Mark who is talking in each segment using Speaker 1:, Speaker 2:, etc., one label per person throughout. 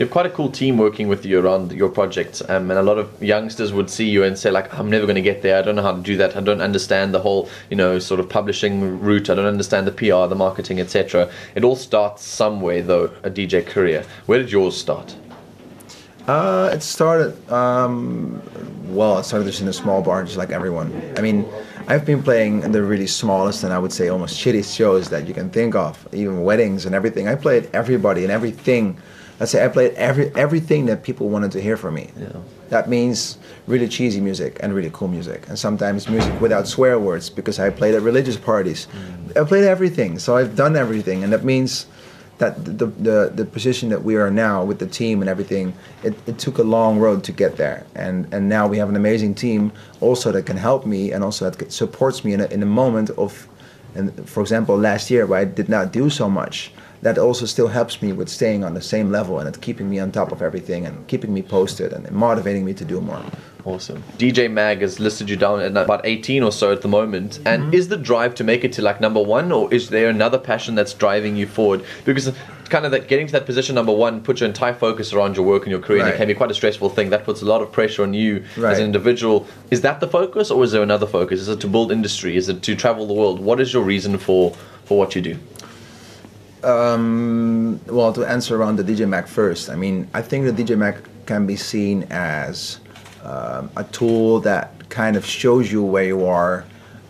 Speaker 1: You have quite a cool team working with you around your project, um, and a lot of youngsters would see you and say like, "I'm never going to get there. I don't know how to do that. I don't understand the whole, you know, sort of publishing route. I don't understand the PR, the marketing, etc." It all starts somewhere, though. A DJ career. Where did yours start?
Speaker 2: Uh, it started, um, well, it started just in a small bar, just like everyone. I mean, I've been playing the really smallest and I would say almost shittiest shows that you can think of, even weddings and everything. I played everybody and everything. Let's say I played every everything that people wanted to hear from me.
Speaker 1: Yeah.
Speaker 2: That means really cheesy music and really cool music, and sometimes music without swear words because I played at religious parties. Mm. I played everything, so I've done everything, and that means that the, the, the position that we are now with the team and everything, it, it took a long road to get there. And, and now we have an amazing team also that can help me and also that supports me in a, in a moment of, and for example, last year where I did not do so much, that also still helps me with staying on the same level and it's keeping me on top of everything and keeping me posted and motivating me to do more.
Speaker 1: Awesome. DJ Mag has listed you down at about 18 or so at the moment. And
Speaker 2: Mm-hmm.
Speaker 1: is the drive to make it to like number one, or is there another passion that's driving you forward? Because kind of that getting to that position number one puts your entire focus around your work and your career, and it can be quite a stressful thing. That puts a lot of pressure on you as an individual. Is that the focus, or is there another focus? Is it to build industry? Is it to travel the world? What is your reason for for what you do?
Speaker 2: Um, well, to answer around the DJ Mag first, I mean, I think the DJ Mag can be seen as um, a tool that kind of shows you where you are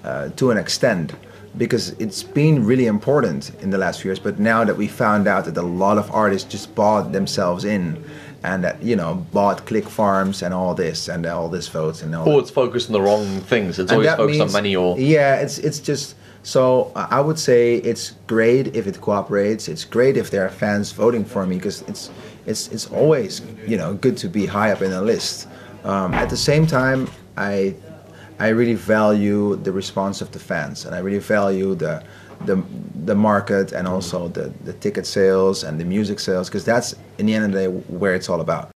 Speaker 2: uh, to an extent because it's been really important in the last few years. But now that we found out that a lot of artists just bought themselves in and that, you know, bought click farms and all this and all this votes and all
Speaker 1: Or it's focused on the wrong things. It's
Speaker 2: and
Speaker 1: always
Speaker 2: that
Speaker 1: focused on money or
Speaker 2: yeah it's it's just so I would say it's great if it cooperates. It's great if there are fans voting for me because it's it's it's always you know good to be high up in the list. Um, at the same time I I really value the response of the fans and I really value the the, the market and also the, the ticket sales and the music sales because that's in the end of the day where it's all about